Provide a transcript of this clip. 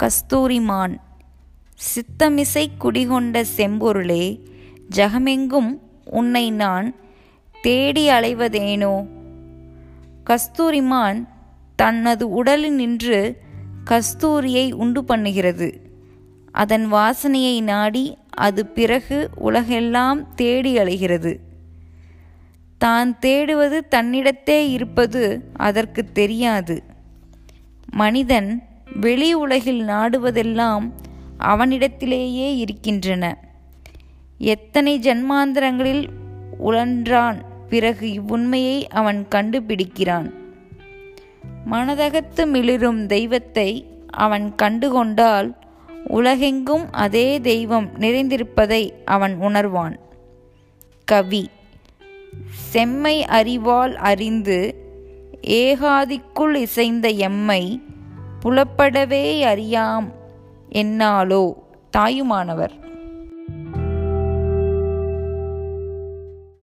கஸ்தூரிமான் சித்தமிசை குடிகொண்ட செம்பொருளே ஜகமெங்கும் உன்னை நான் தேடி அலைவதேனோ? கஸ்தூரிமான் தனது உடலினின்று கஸ்தூரியை உண்டு பண்ணுகிறது. அதன் வாசனையை நாடி அது பிறகு உலகெல்லாம் தேடி அலைகிறது. தான் தேடுவது தன்னிடத்தே இருப்பது அதற்கு தெரியாது. மனிதன் வெளி உலகில் நாடுவதெல்லாம் அவனிடத்திலேயே இருக்கின்றன. எத்தனை ஜன்மாந்தரங்களில் உழன்றான் பிறகு இவ்வுண்மையை அவன் கண்டுபிடிக்கிறான். மனதகத்து மிளிரும் தெய்வத்தை அவன் கண்டுகொண்டால் உலகெங்கும் அதே தெய்வம் நிறைந்திருப்பதை அவன் உணர்வான். கவி செம்மை அறிவால் அறிந்து ஏகாதிக்குள் இசைந்த எம்மை புலப்படவே அறியாம். என்னாலோ? தாயுமானவர்.